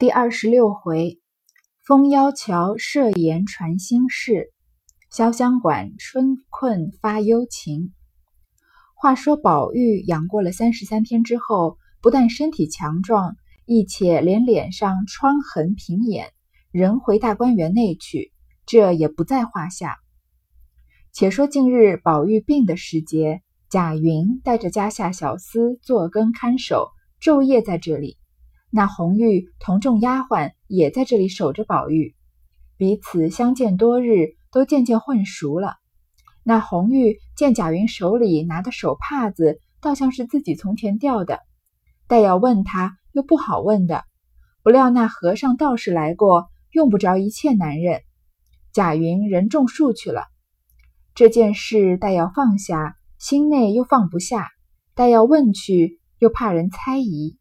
第二十六回，风妖桥设言传心事，潇湘馆春困发幽情。话说宝玉养过了三十三天之后，不但身体强壮，亦且连脸上疮痕平掩，人回大观园内去，这也不在话下。且说近日宝玉病的时节，贾云带着家下小厮坐更看守，昼夜在这里。那红玉同众丫鬟也在这里守着宝玉，彼此相见多日，都渐渐混熟了。那红玉见贾云手里拿的手帕子，倒像是自己从前掉的，待要问他又不好问的。不料那和尚道士来过，用不着一切男人。贾云人种树去了，这件事待要放下，心内又放不下；待要问去，又怕人猜疑。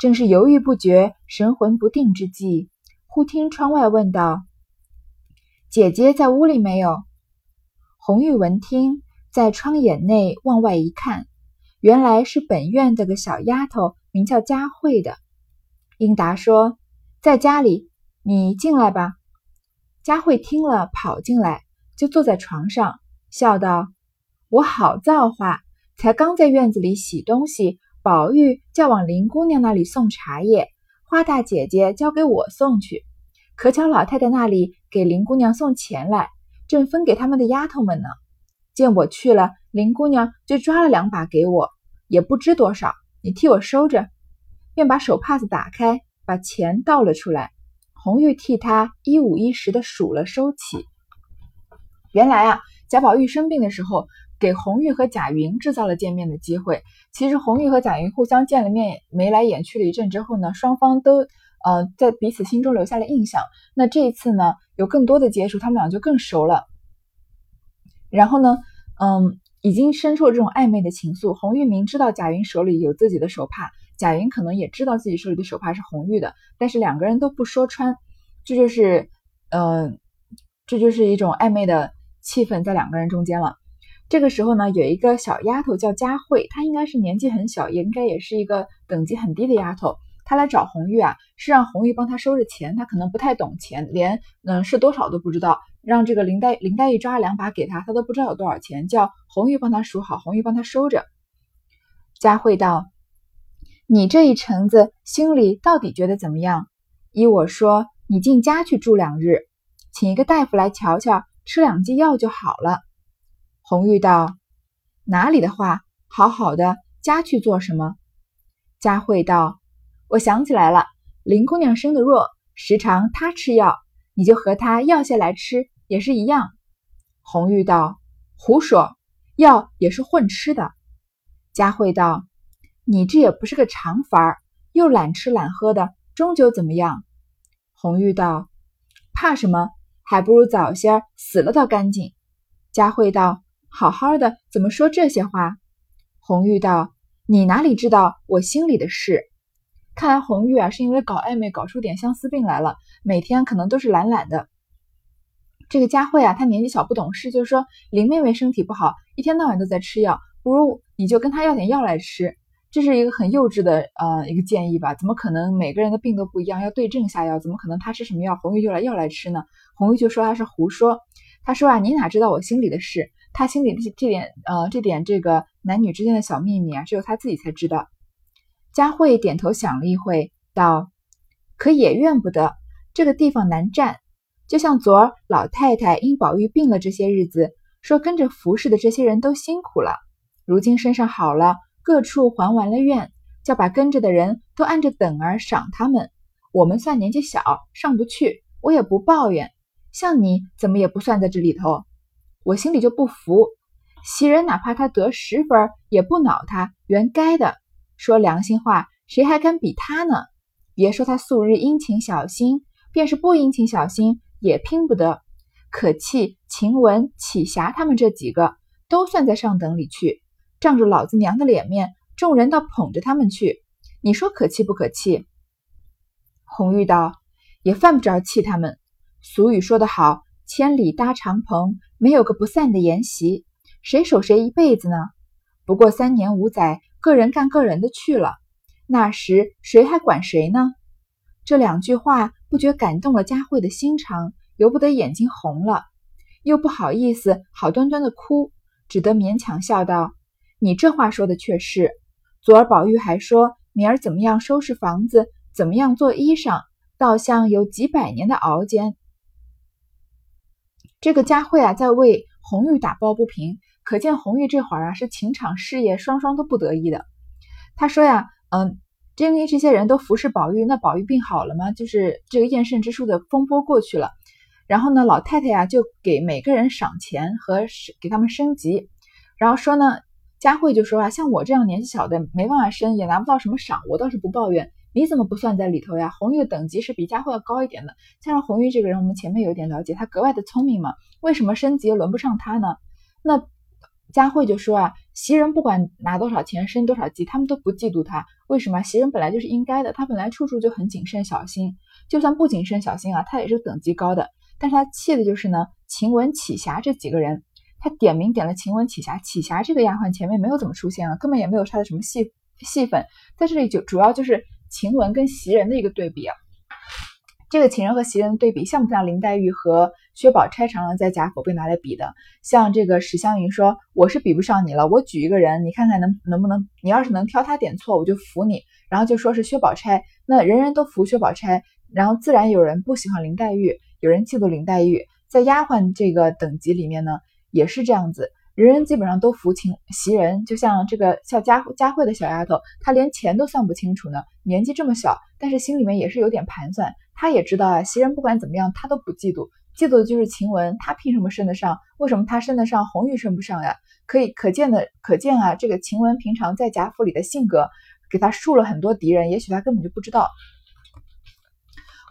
正是犹豫不决、神魂不定之际，忽听窗外问道：“姐姐在屋里没有？”红玉闻听，在窗眼内往外一看，原来是本院的个小丫头，名叫佳慧的。应答说：“在家里，你进来吧。”佳慧听了，跑进来，就坐在床上，笑道：“我好造化，才刚在院子里洗东西。”宝玉叫往林姑娘那里送茶叶，花大姐姐交给我送去。可巧老太太那里给林姑娘送钱来，正分给他们的丫头们呢。见我去了，林姑娘就抓了两把给我，也不知多少，你替我收着。便把手帕子打开，把钱倒了出来。红玉替他一五一十的数了，收起。原来啊，贾宝玉生病的时候。给红玉和贾云制造了见面的机会。其实红玉和贾云互相见了面，眉来眼去了一阵之后呢，双方都呃在彼此心中留下了印象。那这一次呢，有更多的接触，他们俩就更熟了。然后呢，嗯，已经生出了这种暧昧的情愫。红玉明知道贾云手里有自己的手帕，贾云可能也知道自己手里的手帕是红玉的，但是两个人都不说穿，这就是，嗯，这就是一种暧昧的气氛在两个人中间了。这个时候呢，有一个小丫头叫佳慧，她应该是年纪很小，也应该也是一个等级很低的丫头。她来找红玉啊，是让红玉帮她收着钱。她可能不太懂钱，连嗯是多少都不知道。让这个林黛林黛玉抓了两把给她，她都不知道有多少钱，叫红玉帮她数好，红玉帮她收着。佳慧道：“你这一程子心里到底觉得怎么样？依我说，你进家去住两日，请一个大夫来瞧瞧，吃两剂药就好了。”红玉道：“哪里的话，好好的家去做什么？”佳慧道：“我想起来了，林姑娘生的弱，时常她吃药，你就和她要下来吃，也是一样。”红玉道：“胡说，药也是混吃的。”佳慧道：“你这也不是个常法儿，又懒吃懒喝的，终究怎么样？”红玉道：“怕什么？还不如早些死了倒干净。”佳慧道。好好的，怎么说这些话？红玉道：“你哪里知道我心里的事？看来红玉啊，是因为搞暧昧搞出点相思病来了，每天可能都是懒懒的。这个佳慧啊，她年纪小不懂事，就是说林妹妹身体不好，一天到晚都在吃药，不如你就跟她要点药来吃。这是一个很幼稚的呃一个建议吧？怎么可能每个人的病都不一样，要对症下药？怎么可能她吃什么药，红玉就来要来吃呢？红玉就说她是胡说。她说啊，你哪知道我心里的事？”他心里这这点呃这点这个男女之间的小秘密啊，只有他自己才知道。佳慧点头想了一会，道：“可也怨不得，这个地方难占。就像昨儿老太太因宝玉病了这些日子，说跟着服侍的这些人都辛苦了，如今身上好了，各处还完了愿，叫把跟着的人都按着等儿赏他们。我们算年纪小，上不去，我也不抱怨。像你怎么也不算在这里头。”我心里就不服，袭人哪怕他得十分，也不恼他，原该的。说良心话，谁还敢比他呢？别说他素日殷勤小心，便是不殷勤小心，也拼不得。可气晴雯、启霞他们这几个，都算在上等里去，仗着老子娘的脸面，众人倒捧着他们去。你说可气不可气？红玉道：“也犯不着气他们。俗语说得好。”千里搭长棚，没有个不散的筵席，谁守谁一辈子呢？不过三年五载，个人干个人的去了，那时谁还管谁呢？这两句话不觉感动了佳慧的心肠，由不得眼睛红了，又不好意思好端端的哭，只得勉强笑道：“你这话说的却是。昨儿宝玉还说明儿怎么样收拾房子，怎么样做衣裳，倒像有几百年的熬煎。”这个佳慧啊，在为红玉打抱不平，可见红玉这会儿啊是情场事业双双都不得意的。他说呀，嗯，因为这些人都服侍宝玉，那宝玉病好了吗？就是这个验肾之术的风波过去了，然后呢，老太太呀就给每个人赏钱和给他们升级，然后说呢，佳慧就说啊，像我这样年纪小的没办法升，也拿不到什么赏，我倒是不抱怨。你怎么不算在里头呀？红玉的等级是比佳慧要高一点的。加上红玉这个人，我们前面有点了解，她格外的聪明嘛。为什么升级轮不上她呢？那佳慧就说啊，袭人不管拿多少钱升多少级，他们都不嫉妒她。为什么？袭人本来就是应该的，她本来处处就很谨慎小心。就算不谨慎小心啊，她也是等级高的。但是她气的就是呢，晴雯、启霞这几个人，她点名点了晴雯、启霞。启霞这个丫鬟前面没有怎么出现啊，根本也没有她的什么戏戏份，在这里就主要就是。晴雯跟袭人的一个对比啊，这个晴雯和袭人的对比像不像林黛玉和薛宝钗常常在贾府被拿来比的？像这个史湘云说：“我是比不上你了，我举一个人，你看看能能不能？你要是能挑他点错，我就服你。”然后就说是薛宝钗，那人人都服薛宝钗，然后自然有人不喜欢林黛玉，有人嫉妒林黛玉。在丫鬟这个等级里面呢，也是这样子。人人基本上都服秦袭人，就像这个叫佳佳慧的小丫头，她连钱都算不清楚呢。年纪这么小，但是心里面也是有点盘算。她也知道啊，袭人不管怎么样，她都不嫉妒，嫉妒的就是晴雯。她凭什么升得上？为什么她升得上，红玉升不上呀？可以可见的，可见啊，这个晴雯平常在贾府里的性格，给她树了很多敌人。也许她根本就不知道。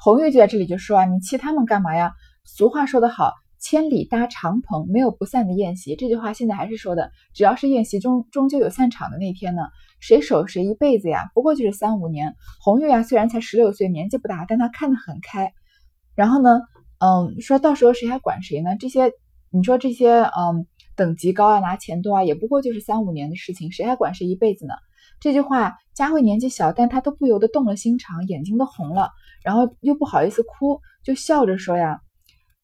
红玉就在这里就说啊，你气他们干嘛呀？俗话说得好。千里搭长棚，没有不散的宴席。这句话现在还是说的，只要是宴席终终究有散场的那天呢。谁守谁一辈子呀？不过就是三五年。红玉啊，虽然才十六岁，年纪不大，但她看得很开。然后呢，嗯，说到时候谁还管谁呢？这些你说这些，嗯，等级高啊，拿钱多啊，也不过就是三五年的事情，谁还管谁一辈子呢？这句话，佳慧年纪小，但她都不由得动了心肠，眼睛都红了，然后又不好意思哭，就笑着说呀。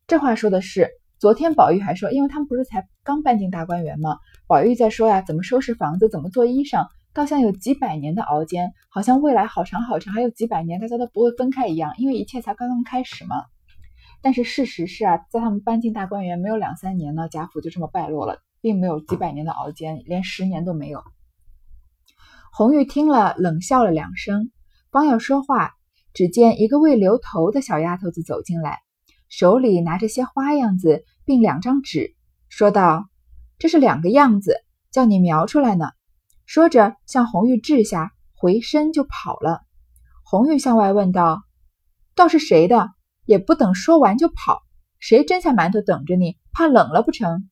这话说的是，昨天宝玉还说，因为他们不是才刚搬进大观园吗？宝玉在说呀，怎么收拾房子，怎么做衣裳，倒像有几百年的熬煎，好像未来好长好长，还有几百年大家都不会分开一样，因为一切才刚刚开始嘛。但是事实是啊，在他们搬进大观园没有两三年呢，贾府就这么败落了，并没有几百年的熬煎，连十年都没有。红玉听了，冷笑了两声，方要说话，只见一个未留头的小丫头子走进来。手里拿着些花样子，并两张纸，说道：“这是两个样子，叫你描出来呢。”说着，向红玉掷下，回身就跑了。红玉向外问道：“倒是谁的？”也不等说完就跑，谁蒸下馒头等着你？怕冷了不成？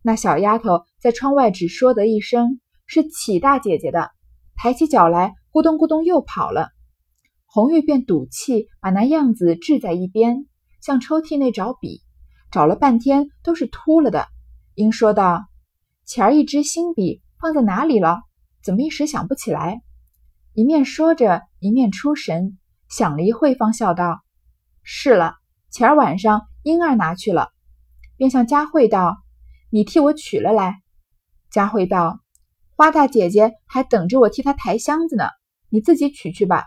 那小丫头在窗外只说得一声：“是启大姐姐的。”抬起脚来，咕咚咕咚又跑了。红玉便赌气，把那样子掷在一边。向抽屉内找笔，找了半天都是秃了的。英说道：“前儿一支新笔放在哪里了？怎么一时想不起来？”一面说着，一面出神，想了一会，方笑道：“是了，前儿晚上英儿拿去了。”便向佳慧道：“你替我取了来。”佳慧道：“花大姐姐还等着我替她抬箱子呢，你自己取去吧。”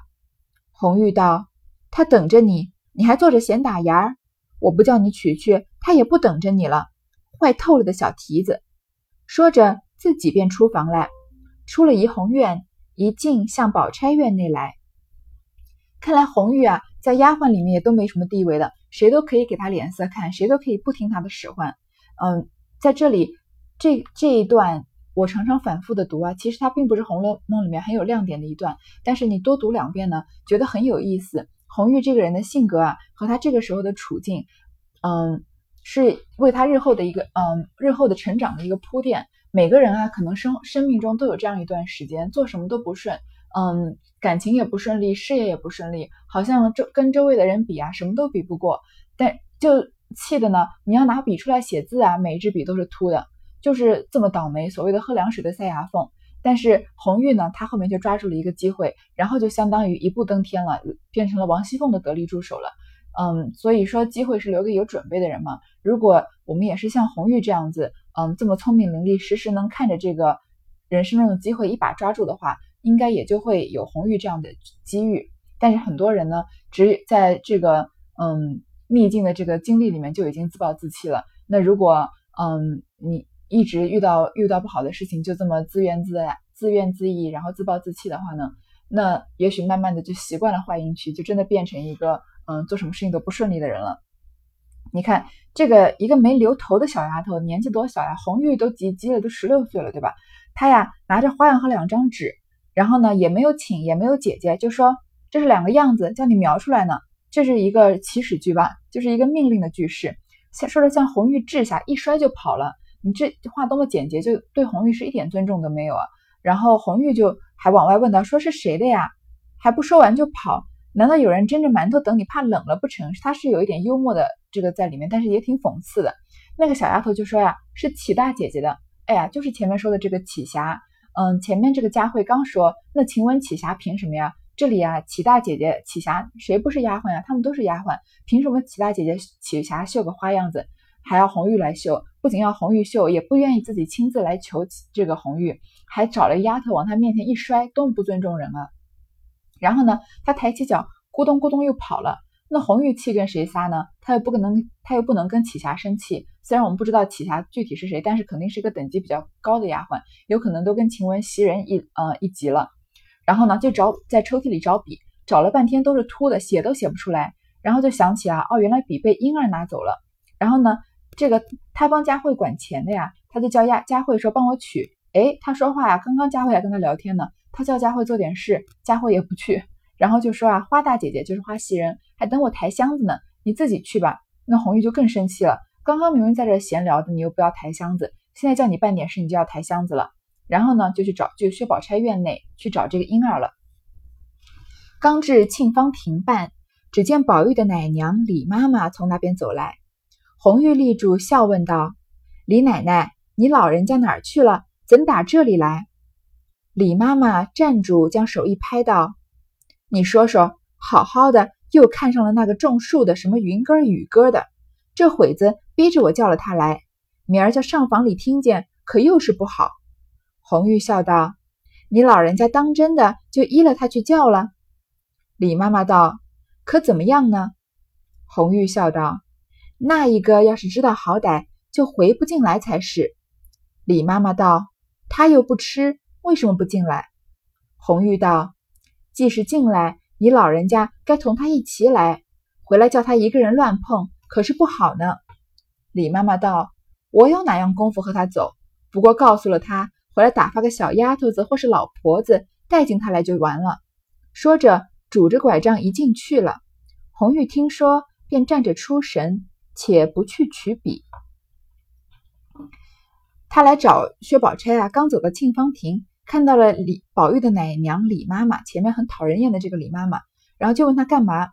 红玉道：“她等着你。”你还坐着闲打牙儿，我不叫你取去，他也不等着你了。坏透了的小蹄子！说着，自己便出房来，出了怡红院，一进向宝钗院内来。看来红玉啊，在丫鬟里面也都没什么地位的，谁都可以给她脸色看，谁都可以不听她的使唤。嗯，在这里，这这一段我常常反复的读啊，其实它并不是《红楼梦》里面很有亮点的一段，但是你多读两遍呢，觉得很有意思。红玉这个人的性格啊，和他这个时候的处境，嗯，是为他日后的一个嗯日后的成长的一个铺垫。每个人啊，可能生生命中都有这样一段时间，做什么都不顺，嗯，感情也不顺利，事业也不顺利，好像周跟周围的人比啊，什么都比不过。但就气的呢，你要拿笔出来写字啊，每一支笔都是秃的，就是这么倒霉。所谓的喝凉水的塞牙缝。但是红玉呢，她后面就抓住了一个机会，然后就相当于一步登天了，变成了王熙凤的得力助手了。嗯，所以说机会是留给有准备的人嘛。如果我们也是像红玉这样子，嗯，这么聪明伶俐，时时能看着这个人生中的机会一把抓住的话，应该也就会有红玉这样的机遇。但是很多人呢，只在这个嗯逆境的这个经历里面就已经自暴自弃了。那如果嗯你。一直遇到遇到不好的事情，就这么自怨自艾、自怨自艾，然后自暴自弃的话呢，那也许慢慢的就习惯了坏运气，就真的变成一个嗯做什么事情都不顺利的人了。你看这个一个没留头的小丫头，年纪多小呀？红玉都及笄了，都十六岁了，对吧？她呀拿着花样和两张纸，然后呢也没有请，也没有姐姐，就说这是两个样子，叫你描出来呢。这是一个起始句吧，就是一个命令的句式，像说着像红玉掷下，一摔就跑了。你这话多么简洁，就对红玉是一点尊重都没有啊！然后红玉就还往外问道：“说是谁的呀？”还不说完就跑，难道有人蒸着馒头等你，怕冷了不成？他是有一点幽默的这个在里面，但是也挺讽刺的。那个小丫头就说呀：“是启大姐姐的。”哎呀，就是前面说的这个启霞。嗯，前面这个佳慧刚说，那晴雯、启霞凭什么呀？这里啊，启大姐姐、启霞谁不是丫鬟呀？他们都是丫鬟，凭什么启大姐姐、启霞绣个花样子？还要红玉来绣，不仅要红玉绣，也不愿意自己亲自来求这个红玉，还找了丫头往他面前一摔，多么不尊重人啊！然后呢，他抬起脚，咕咚咕咚又跑了。那红玉气跟谁撒呢？他又不可能，他又不能跟启霞生气。虽然我们不知道启霞具体是谁，但是肯定是个等级比较高的丫鬟，有可能都跟晴雯、袭人一呃一级了。然后呢，就找在抽屉里找笔，找了半天都是秃的，写都写不出来。然后就想起啊，哦，原来笔被婴儿拿走了。然后呢？这个他帮佳慧管钱的呀，他就叫丫佳慧说帮我取。哎，他说话呀，刚刚佳慧还跟他聊天呢，他叫佳慧做点事，佳慧也不去，然后就说啊，花大姐姐就是花袭人，还等我抬箱子呢，你自己去吧。那红玉就更生气了，刚刚明明在这闲聊的，你又不要抬箱子，现在叫你办点事，你就要抬箱子了。然后呢，就去找就薛宝钗院内去找这个婴儿了。刚至沁芳亭畔，只见宝玉的奶娘李妈妈从那边走来。红玉立住，笑问道：“李奶奶，你老人家哪儿去了？怎打这里来？”李妈妈站住，将手一拍，道：“你说说，好好的又看上了那个种树的，什么云根雨根的，这会子逼着我叫了他来，明儿叫上房里听见，可又是不好。”红玉笑道：“你老人家当真的就依了他去叫了？”李妈妈道：“可怎么样呢？”红玉笑道。那一个要是知道好歹，就回不进来才是。李妈妈道：“他又不吃，为什么不进来？”红玉道：“即使进来，你老人家该同他一起来，回来叫他一个人乱碰，可是不好呢。”李妈妈道：“我有哪样功夫和他走？不过告诉了他，回来打发个小丫头子或是老婆子带进他来就完了。”说着，拄着拐杖一进去了。红玉听说，便站着出神。且不去取笔，他来找薛宝钗啊。刚走到沁芳亭，看到了李宝玉的奶娘李妈妈，前面很讨人厌的这个李妈妈，然后就问他干嘛。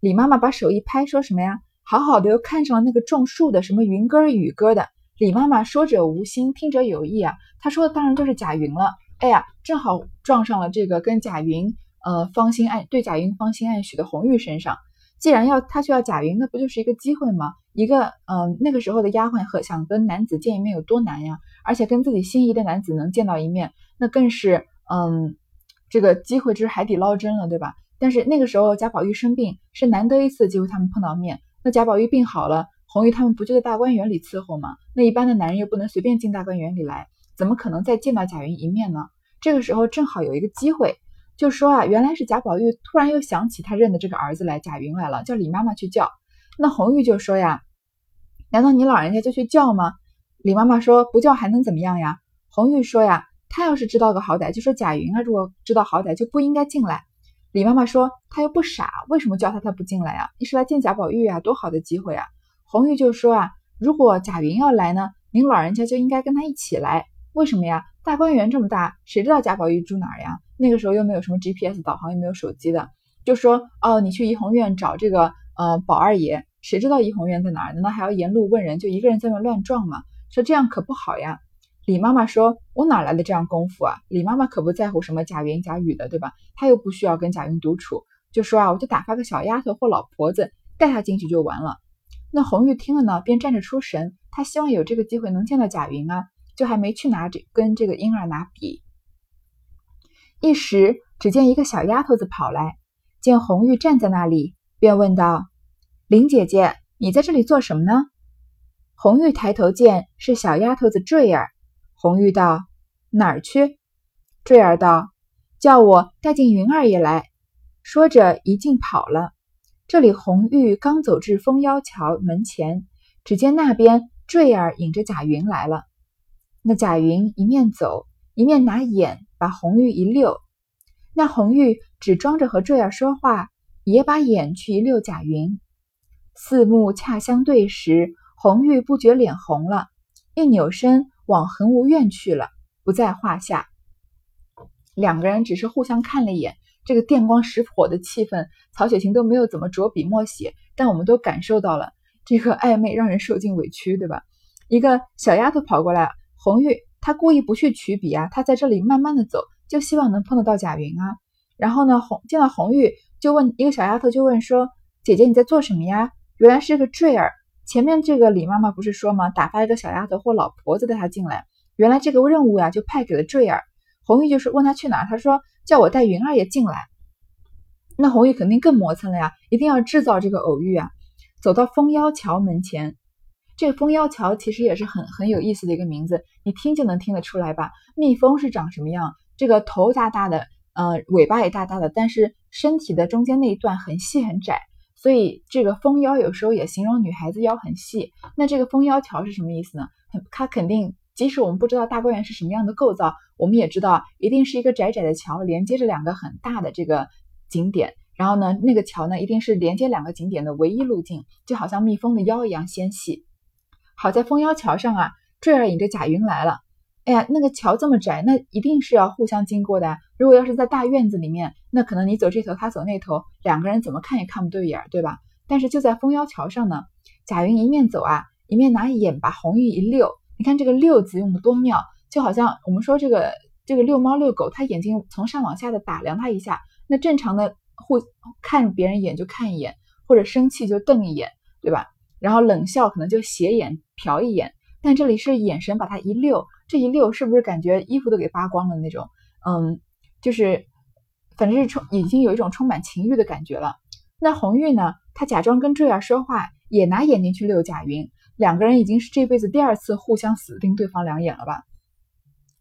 李妈妈把手一拍，说什么呀？好好的又看上了那个种树的，什么云根雨根的。李妈妈说者无心，听者有意啊。她说的当然就是贾云了。哎呀，正好撞上了这个跟贾云呃芳心暗对贾云芳心暗许的红玉身上。既然要他去要贾云，那不就是一个机会吗？一个嗯，那个时候的丫鬟和想跟男子见一面有多难呀？而且跟自己心仪的男子能见到一面，那更是嗯，这个机会之海底捞针了，对吧？但是那个时候贾宝玉生病，是难得一次机会，他们碰到面。那贾宝玉病好了，红玉他们不就在大观园里伺候吗？那一般的男人又不能随便进大观园里来，怎么可能再见到贾云一面呢？这个时候正好有一个机会，就说啊，原来是贾宝玉突然又想起他认的这个儿子来，贾云来了，叫李妈妈去叫。那红玉就说呀。难道你老人家就去叫吗？李妈妈说不叫还能怎么样呀？红玉说呀，他要是知道个好歹，就说贾云啊，如果知道好歹就不应该进来。李妈妈说他又不傻，为什么叫他他不进来呀？你是来见贾宝玉呀，多好的机会啊！红玉就说啊，如果贾云要来呢，您老人家就应该跟他一起来。为什么呀？大观园这么大，谁知道贾宝玉住哪儿呀？那个时候又没有什么 GPS 导航，又没有手机的，就说哦，你去怡红院找这个呃宝二爷。谁知道怡红院在哪儿？难道还要沿路问人？就一个人在那乱撞吗？说这样可不好呀。李妈妈说：“我哪来的这样功夫啊？”李妈妈可不在乎什么贾云、贾雨的，对吧？她又不需要跟贾云独处，就说啊，我就打发个小丫头或老婆子带她进去就完了。那红玉听了呢，便站着出神，她希望有这个机会能见到贾云啊，就还没去拿这跟这个婴儿拿笔。一时，只见一个小丫头子跑来，见红玉站在那里，便问道：“林姐姐，你在这里做什么呢？”红玉抬头见是小丫头子坠儿，红玉道：“哪儿去？”坠儿道：“叫我带进云儿爷来。”说着一径跑了。这里红玉刚走至枫腰桥门前，只见那边坠儿引着贾云来了。那贾云一面走，一面拿眼。把红玉一溜，那红玉只装着和坠儿说话，也把眼去一溜贾云。四目恰相对时，红玉不觉脸红了，一扭身往恒无院去了，不在话下。两个人只是互相看了一眼，这个电光石火的气氛，曹雪芹都没有怎么着笔墨写，但我们都感受到了这个暧昧，让人受尽委屈，对吧？一个小丫头跑过来，红玉。他故意不去取笔啊，他在这里慢慢的走，就希望能碰得到贾云啊。然后呢，红见到红玉，就问一个小丫头，就问说：“姐姐你在做什么呀？”原来是个坠儿。前面这个李妈妈不是说吗？打发一个小丫头或老婆子带她进来。原来这个任务呀，就派给了坠儿。红玉就是问她去哪，儿，她说叫我带云儿也进来。那红玉肯定更磨蹭了呀，一定要制造这个偶遇啊。走到枫腰桥门前。这个蜂腰桥其实也是很很有意思的一个名字，你听就能听得出来吧？蜜蜂是长什么样？这个头大大的，呃，尾巴也大大的，但是身体的中间那一段很细很窄，所以这个蜂腰有时候也形容女孩子腰很细。那这个蜂腰桥是什么意思呢？它肯定，即使我们不知道大观园是什么样的构造，我们也知道一定是一个窄窄的桥，连接着两个很大的这个景点。然后呢，那个桥呢，一定是连接两个景点的唯一路径，就好像蜜蜂的腰一样纤细。好在枫腰桥上啊，坠儿引着贾云来了。哎呀，那个桥这么窄，那一定是要互相经过的。如果要是在大院子里面，那可能你走这头，他走那头，两个人怎么看也看不对眼，对吧？但是就在枫腰桥上呢，贾云一面走啊，一面拿眼把红玉一溜。你看这个“溜”字用的多妙，就好像我们说这个这个遛猫遛狗，他眼睛从上往下的打量他一下。那正常的互看别人一眼就看一眼，或者生气就瞪一眼，对吧？然后冷笑可能就斜眼瞟一眼，但这里是眼神把他一溜，这一溜是不是感觉衣服都给扒光了那种？嗯，就是反正是充已经有一种充满情欲的感觉了。那红玉呢？她假装跟坠儿说话，也拿眼睛去溜贾云，两个人已经是这辈子第二次互相死盯对方两眼了吧？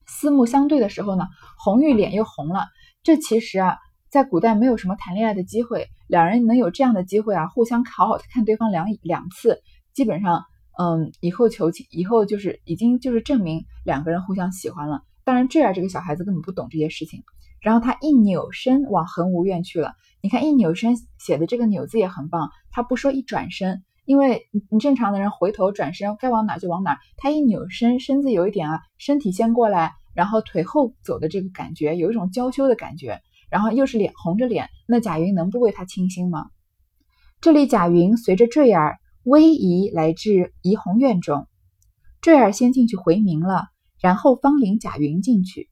四目相对的时候呢，红玉脸又红了。这其实啊。在古代没有什么谈恋爱的机会，两人能有这样的机会啊，互相好好看对方两两次，基本上，嗯，以后求亲，以后就是已经就是证明两个人互相喜欢了。当然，这样这个小孩子根本不懂这些事情。然后他一扭身往恒无院去了。你看一扭身写的这个扭字也很棒，他不说一转身，因为你正常的人回头转身该往哪就往哪，他一扭身，身子有一点啊，身体先过来，然后腿后走的这个感觉，有一种娇羞的感觉。然后又是脸红着脸，那贾云能不为他倾心吗？这里贾云随着坠儿逶移来至怡红院中，坠儿先进去回明了，然后方领贾云进去。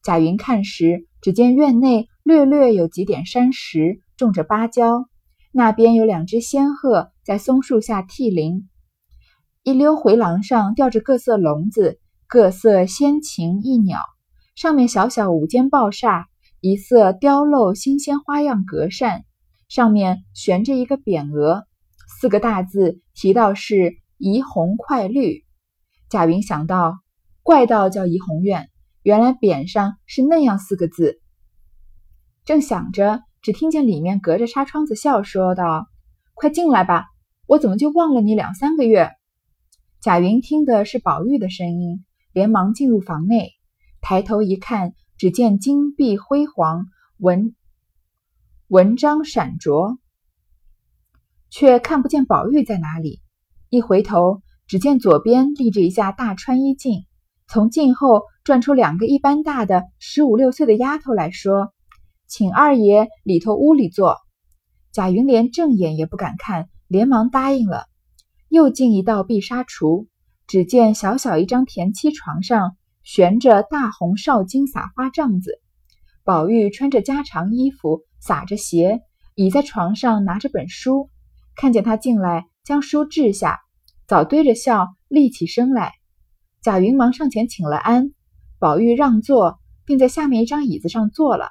贾云看时，只见院内略略有几点山石，种着芭蕉，那边有两只仙鹤在松树下涕零。一溜回廊上吊着各色笼子，各色仙禽异鸟，上面小小五间抱厦。一色雕镂新鲜花样格扇，上面悬着一个匾额，四个大字提到是“怡红快绿”。贾云想到，怪道叫怡红院，原来匾上是那样四个字。正想着，只听见里面隔着纱窗子笑说道：“快进来吧，我怎么就忘了你两三个月？”贾云听的是宝玉的声音，连忙进入房内，抬头一看。只见金碧辉煌，文文章闪着，却看不见宝玉在哪里。一回头，只见左边立着一架大穿衣镜，从镜后转出两个一般大的十五六岁的丫头来说：“请二爷里头屋里坐。”贾云连正眼也不敢看，连忙答应了。又进一道碧纱橱，只见小小一张田七床上。悬着大红少巾撒花帐子。宝玉穿着家常衣服，撒着鞋，倚在床上拿着本书。看见他进来，将书置下，早堆着笑，立起身来。贾云忙上前请了安，宝玉让座，并在下面一张椅子上坐了。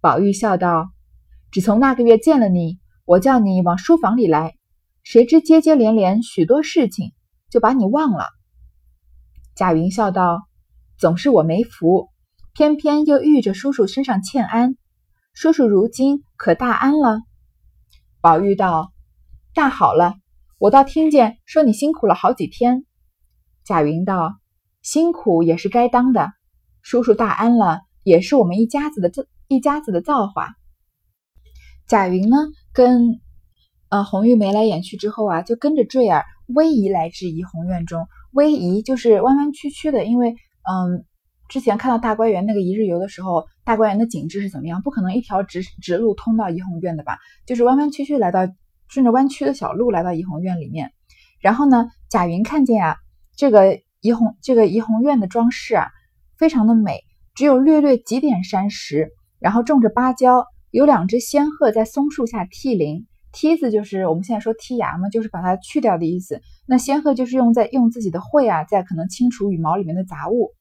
宝玉笑道：“只从那个月见了你，我叫你往书房里来，谁知接接连连许多事情，就把你忘了。”贾云笑道：“总是我没福，偏偏又遇着叔叔身上欠安。叔叔如今可大安了？”宝玉道。大好了，我倒听见说你辛苦了好几天。贾云道：“辛苦也是该当的，叔叔大安了，也是我们一家子的一家子的造化。”贾云呢，跟呃红玉眉来眼去之后啊，就跟着坠儿逶迤来至怡红院中。逶迤就是弯弯曲曲的，因为嗯，之前看到大观园那个一日游的时候，大观园的景致是怎么样？不可能一条直直路通到怡红院的吧？就是弯弯曲曲来到。顺着弯曲的小路来到怡红院里面，然后呢，贾云看见啊，这个怡红这个怡红院的装饰啊，非常的美，只有略略几点山石，然后种着芭蕉，有两只仙鹤在松树下涕零，梯子就是我们现在说剔牙嘛，就是把它去掉的意思。那仙鹤就是用在用自己的喙啊，在可能清除羽毛里面的杂物。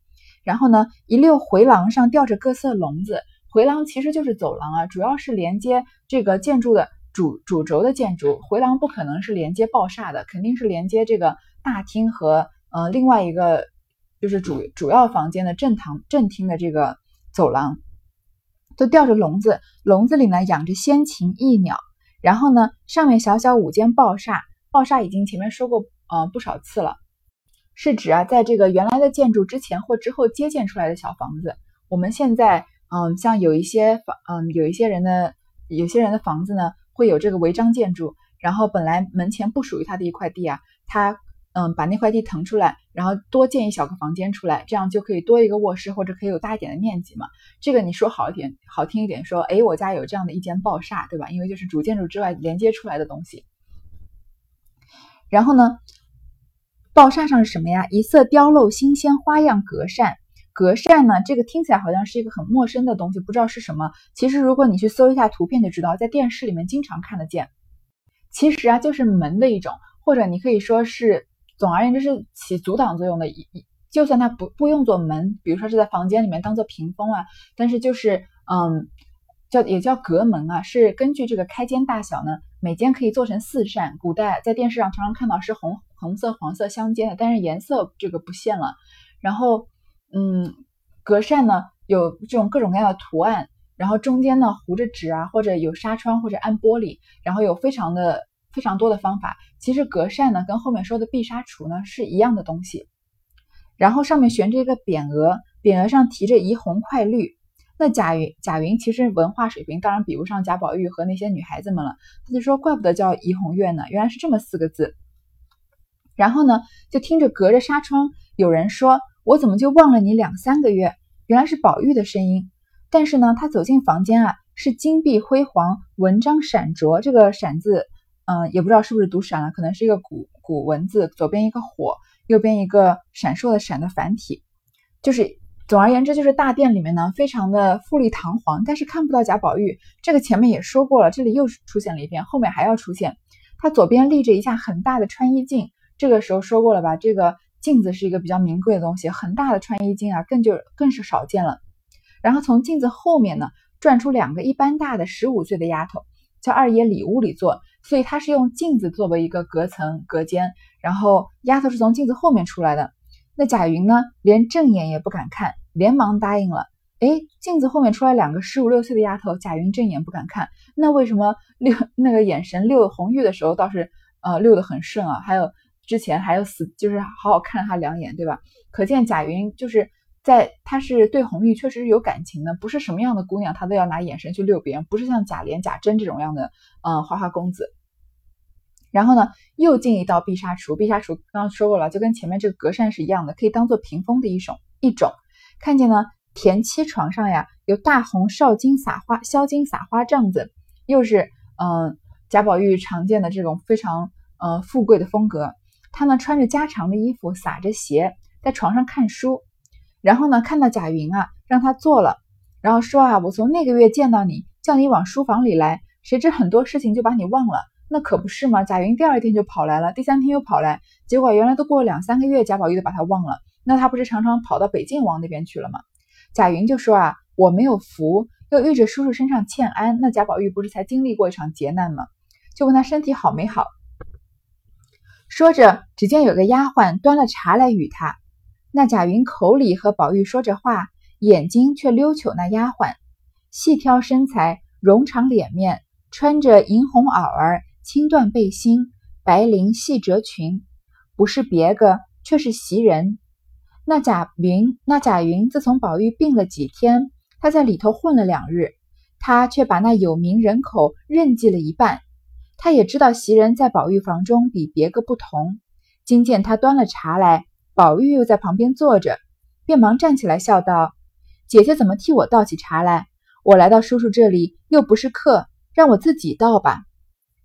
然后呢，一溜回廊上吊着各色笼子，回廊其实就是走廊啊，主要是连接这个建筑的。主主轴的建筑回廊不可能是连接抱厦的，肯定是连接这个大厅和呃另外一个就是主主要房间的正堂正厅的这个走廊，都吊着笼子，笼子里呢养着仙禽异鸟，然后呢上面小小五间爆厦，爆厦已经前面说过呃不少次了，是指啊在这个原来的建筑之前或之后接建出来的小房子。我们现在嗯像有一些房嗯有一些人的有些人的房子呢。会有这个违章建筑，然后本来门前不属于他的一块地啊，他嗯把那块地腾出来，然后多建一小个房间出来，这样就可以多一个卧室或者可以有大一点的面积嘛。这个你说好一点，好听一点说，哎，我家有这样的一间抱厦，对吧？因为就是主建筑之外连接出来的东西。然后呢，抱厦上是什么呀？一色雕镂新鲜花样格扇。格扇呢？这个听起来好像是一个很陌生的东西，不知道是什么。其实如果你去搜一下图片就知道，在电视里面经常看得见。其实啊，就是门的一种，或者你可以说是，总而言之是起阻挡作用的。一一就算它不不用做门，比如说是在房间里面当做屏风啊，但是就是嗯，叫也叫隔门啊，是根据这个开间大小呢，每间可以做成四扇。古代在电视上常常看到是红红色、黄色相间的，但是颜色这个不限了。然后。嗯，隔扇呢有这种各种各样的图案，然后中间呢糊着纸啊，或者有纱窗，或者安玻璃，然后有非常的非常多的方法。其实隔扇呢跟后面说的碧纱橱呢是一样的东西，然后上面悬着一个匾额，匾额上提着怡红快绿。那贾云贾云其实文化水平当然比不上贾宝玉和那些女孩子们了，他就说怪不得叫怡红院呢，原来是这么四个字。然后呢就听着隔着纱窗有人说。我怎么就忘了你两三个月？原来是宝玉的声音。但是呢，他走进房间啊，是金碧辉煌，文章闪着。这个“闪”字，嗯，也不知道是不是读“闪”了，可能是一个古古文字，左边一个火，右边一个闪烁的“闪”的繁体。就是总而言之，就是大殿里面呢，非常的富丽堂皇，但是看不到贾宝玉。这个前面也说过了，这里又出现了一遍，后面还要出现。他左边立着一架很大的穿衣镜，这个时候说过了吧？这个。镜子是一个比较名贵的东西，很大的穿衣镜啊，更就更是少见了。然后从镜子后面呢，转出两个一般大的十五岁的丫头，叫二爷里屋里坐，所以他是用镜子作为一个隔层隔间，然后丫头是从镜子后面出来的。那贾云呢，连正眼也不敢看，连忙答应了。哎，镜子后面出来两个十五六岁的丫头，贾云正眼不敢看，那为什么六那个眼神六红玉的时候倒是呃六得很顺啊？还有。之前还有死，就是好好看了他两眼，对吧？可见贾云就是在他是对红玉确实是有感情的，不是什么样的姑娘他都要拿眼神去遛别人，不是像贾琏、贾珍这种样的嗯花花公子。然后呢，又进一道碧纱橱，碧纱橱刚刚说过了，就跟前面这个隔扇是一样的，可以当做屏风的一种一种。看见呢，田七床上呀有大红少金撒花、销金撒花帐子，又是嗯贾宝玉常见的这种非常呃富贵的风格。他呢穿着家常的衣服，撒着鞋，在床上看书。然后呢，看到贾云啊，让他坐了，然后说啊，我从那个月见到你，叫你往书房里来，谁知很多事情就把你忘了。那可不是吗？贾云第二天就跑来了，第三天又跑来，结果原来都过了两三个月，贾宝玉都把他忘了。那他不是常常跑到北静王那边去了吗？贾云就说啊，我没有福，又遇着叔叔身上欠安。那贾宝玉不是才经历过一场劫难吗？就问他身体好没好。说着，只见有个丫鬟端了茶来与他。那贾云口里和宝玉说着话，眼睛却溜瞅那丫鬟，细挑身材，容长脸面，穿着银红袄儿。青缎背心，白绫细褶裙，不是别个，却是袭人。那贾云，那贾云自从宝玉病了几天，他在里头混了两日，他却把那有名人口认记了一半。他也知道袭人在宝玉房中比别个不同。今见他端了茶来，宝玉又在旁边坐着，便忙站起来笑道：“姐姐怎么替我倒起茶来？我来到叔叔这里又不是客，让我自己倒吧。”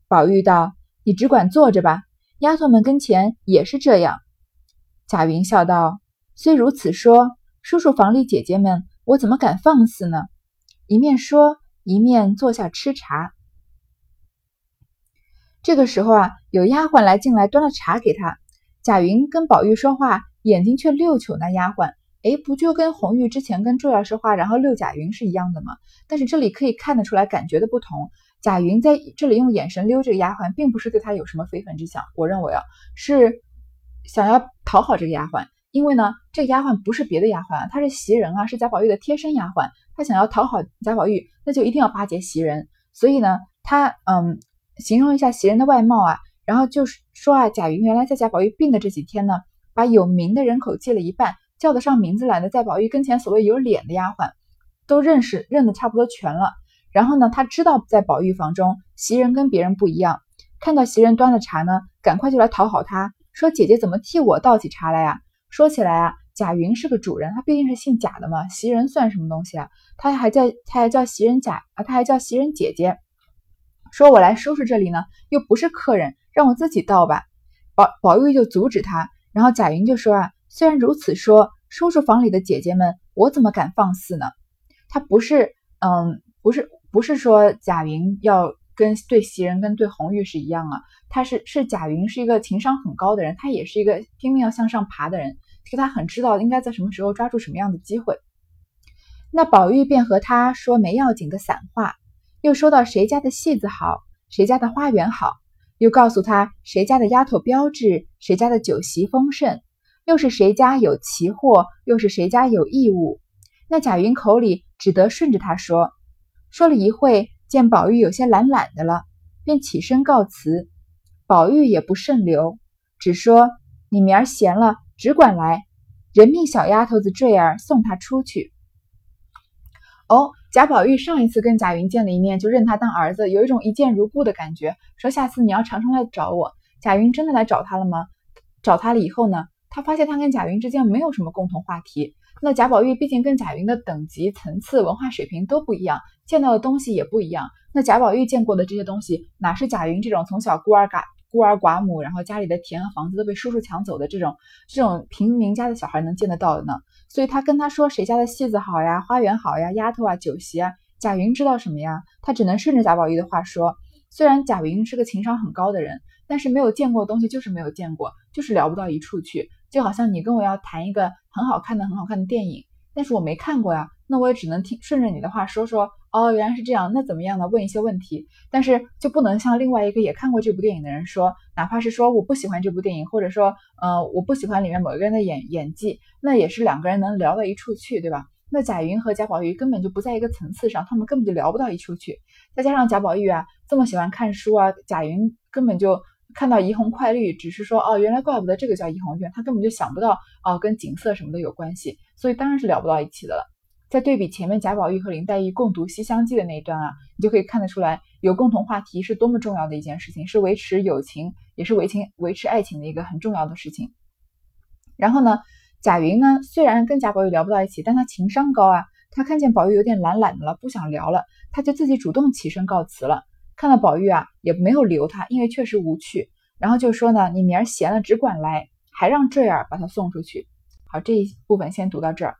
宝玉道：“你只管坐着吧，丫头们跟前也是这样。”贾云笑道：“虽如此说，叔叔房里姐姐们，我怎么敢放肆呢？”一面说，一面坐下吃茶。这个时候啊，有丫鬟来进来，端了茶给他。贾云跟宝玉说话，眼睛却溜瞅那丫鬟。哎，不就跟红玉之前跟坠儿说话，然后溜贾云是一样的吗？但是这里可以看得出来感觉的不同。贾云在这里用眼神溜这个丫鬟，并不是对他有什么非分之想。我认为啊，是想要讨好这个丫鬟，因为呢，这个丫鬟不是别的丫鬟啊，她是袭人啊，是贾宝玉的贴身丫鬟。他想要讨好贾宝玉，那就一定要巴结袭人。所以呢，他嗯，形容一下袭人的外貌啊，然后就是说啊，贾云原来在贾宝玉病的这几天呢，把有名的人口借了一半，叫得上名字来的，在宝玉跟前所谓有脸的丫鬟，都认识认得差不多全了。然后呢，他知道在宝玉房中，袭人跟别人不一样。看到袭人端了茶呢，赶快就来讨好他，说：“姐姐怎么替我倒起茶来呀？”说起来啊，贾云是个主人，他毕竟是姓贾的嘛，袭人算什么东西啊？他还叫他还叫袭人贾啊，他还叫袭人姐姐。说我来收拾这里呢，又不是客人，让我自己倒吧。宝宝玉就阻止他，然后贾云就说啊，虽然如此说，叔叔房里的姐姐们，我怎么敢放肆呢？他不是，嗯，不是。不是说贾云要跟对袭人跟对红玉是一样啊，他是是贾云是一个情商很高的人，他也是一个拼命要向上爬的人，是他很知道应该在什么时候抓住什么样的机会。那宝玉便和他说没要紧的散话，又说到谁家的戏子好，谁家的花园好，又告诉他谁家的丫头标致，谁家的酒席丰盛，又是谁家有奇货，又是谁家有异物。那贾云口里只得顺着他说。说了一会，见宝玉有些懒懒的了，便起身告辞。宝玉也不甚留，只说：“你明儿闲了，只管来，人命小丫头子坠儿送他出去。”哦，贾宝玉上一次跟贾云见了一面，就认他当儿子，有一种一见如故的感觉。说下次你要常常来找我。贾云真的来找他了吗？找他了以后呢，他发现他跟贾云之间没有什么共同话题。那贾宝玉毕竟跟贾云的等级、层次、文化水平都不一样，见到的东西也不一样。那贾宝玉见过的这些东西，哪是贾云这种从小孤儿寡孤儿寡母，然后家里的田和房子都被叔叔抢走的这种这种平民家的小孩能见得到的呢？所以他跟他说谁家的戏子好呀，花园好呀，丫头啊，酒席啊，贾云知道什么呀？他只能顺着贾宝玉的话说。虽然贾云是个情商很高的人，但是没有见过的东西就是没有见过，就是聊不到一处去。就好像你跟我要谈一个很好看的、很好看的电影，但是我没看过呀，那我也只能听顺着你的话说说。哦，原来是这样，那怎么样呢？问一些问题，但是就不能像另外一个也看过这部电影的人说，哪怕是说我不喜欢这部电影，或者说呃我不喜欢里面某一个人的演演技，那也是两个人能聊到一处去，对吧？那贾云和贾宝玉根本就不在一个层次上，他们根本就聊不到一处去。再加上贾宝玉啊这么喜欢看书啊，贾云根本就。看到怡红快绿，只是说哦，原来怪不得这个叫怡红院，他根本就想不到哦，跟景色什么的有关系，所以当然是聊不到一起的了。在对比前面贾宝玉和林黛玉共读《西厢记》的那一段啊，你就可以看得出来，有共同话题是多么重要的一件事情，是维持友情，也是维情维持爱情的一个很重要的事情。然后呢，贾云呢虽然跟贾宝玉聊不到一起，但他情商高啊，他看见宝玉有点懒懒的了，不想聊了，他就自己主动起身告辞了。看到宝玉啊，也没有留他，因为确实无趣。然后就说呢，你明儿闲了只管来，还让坠儿把他送出去。好，这一部分先读到这儿。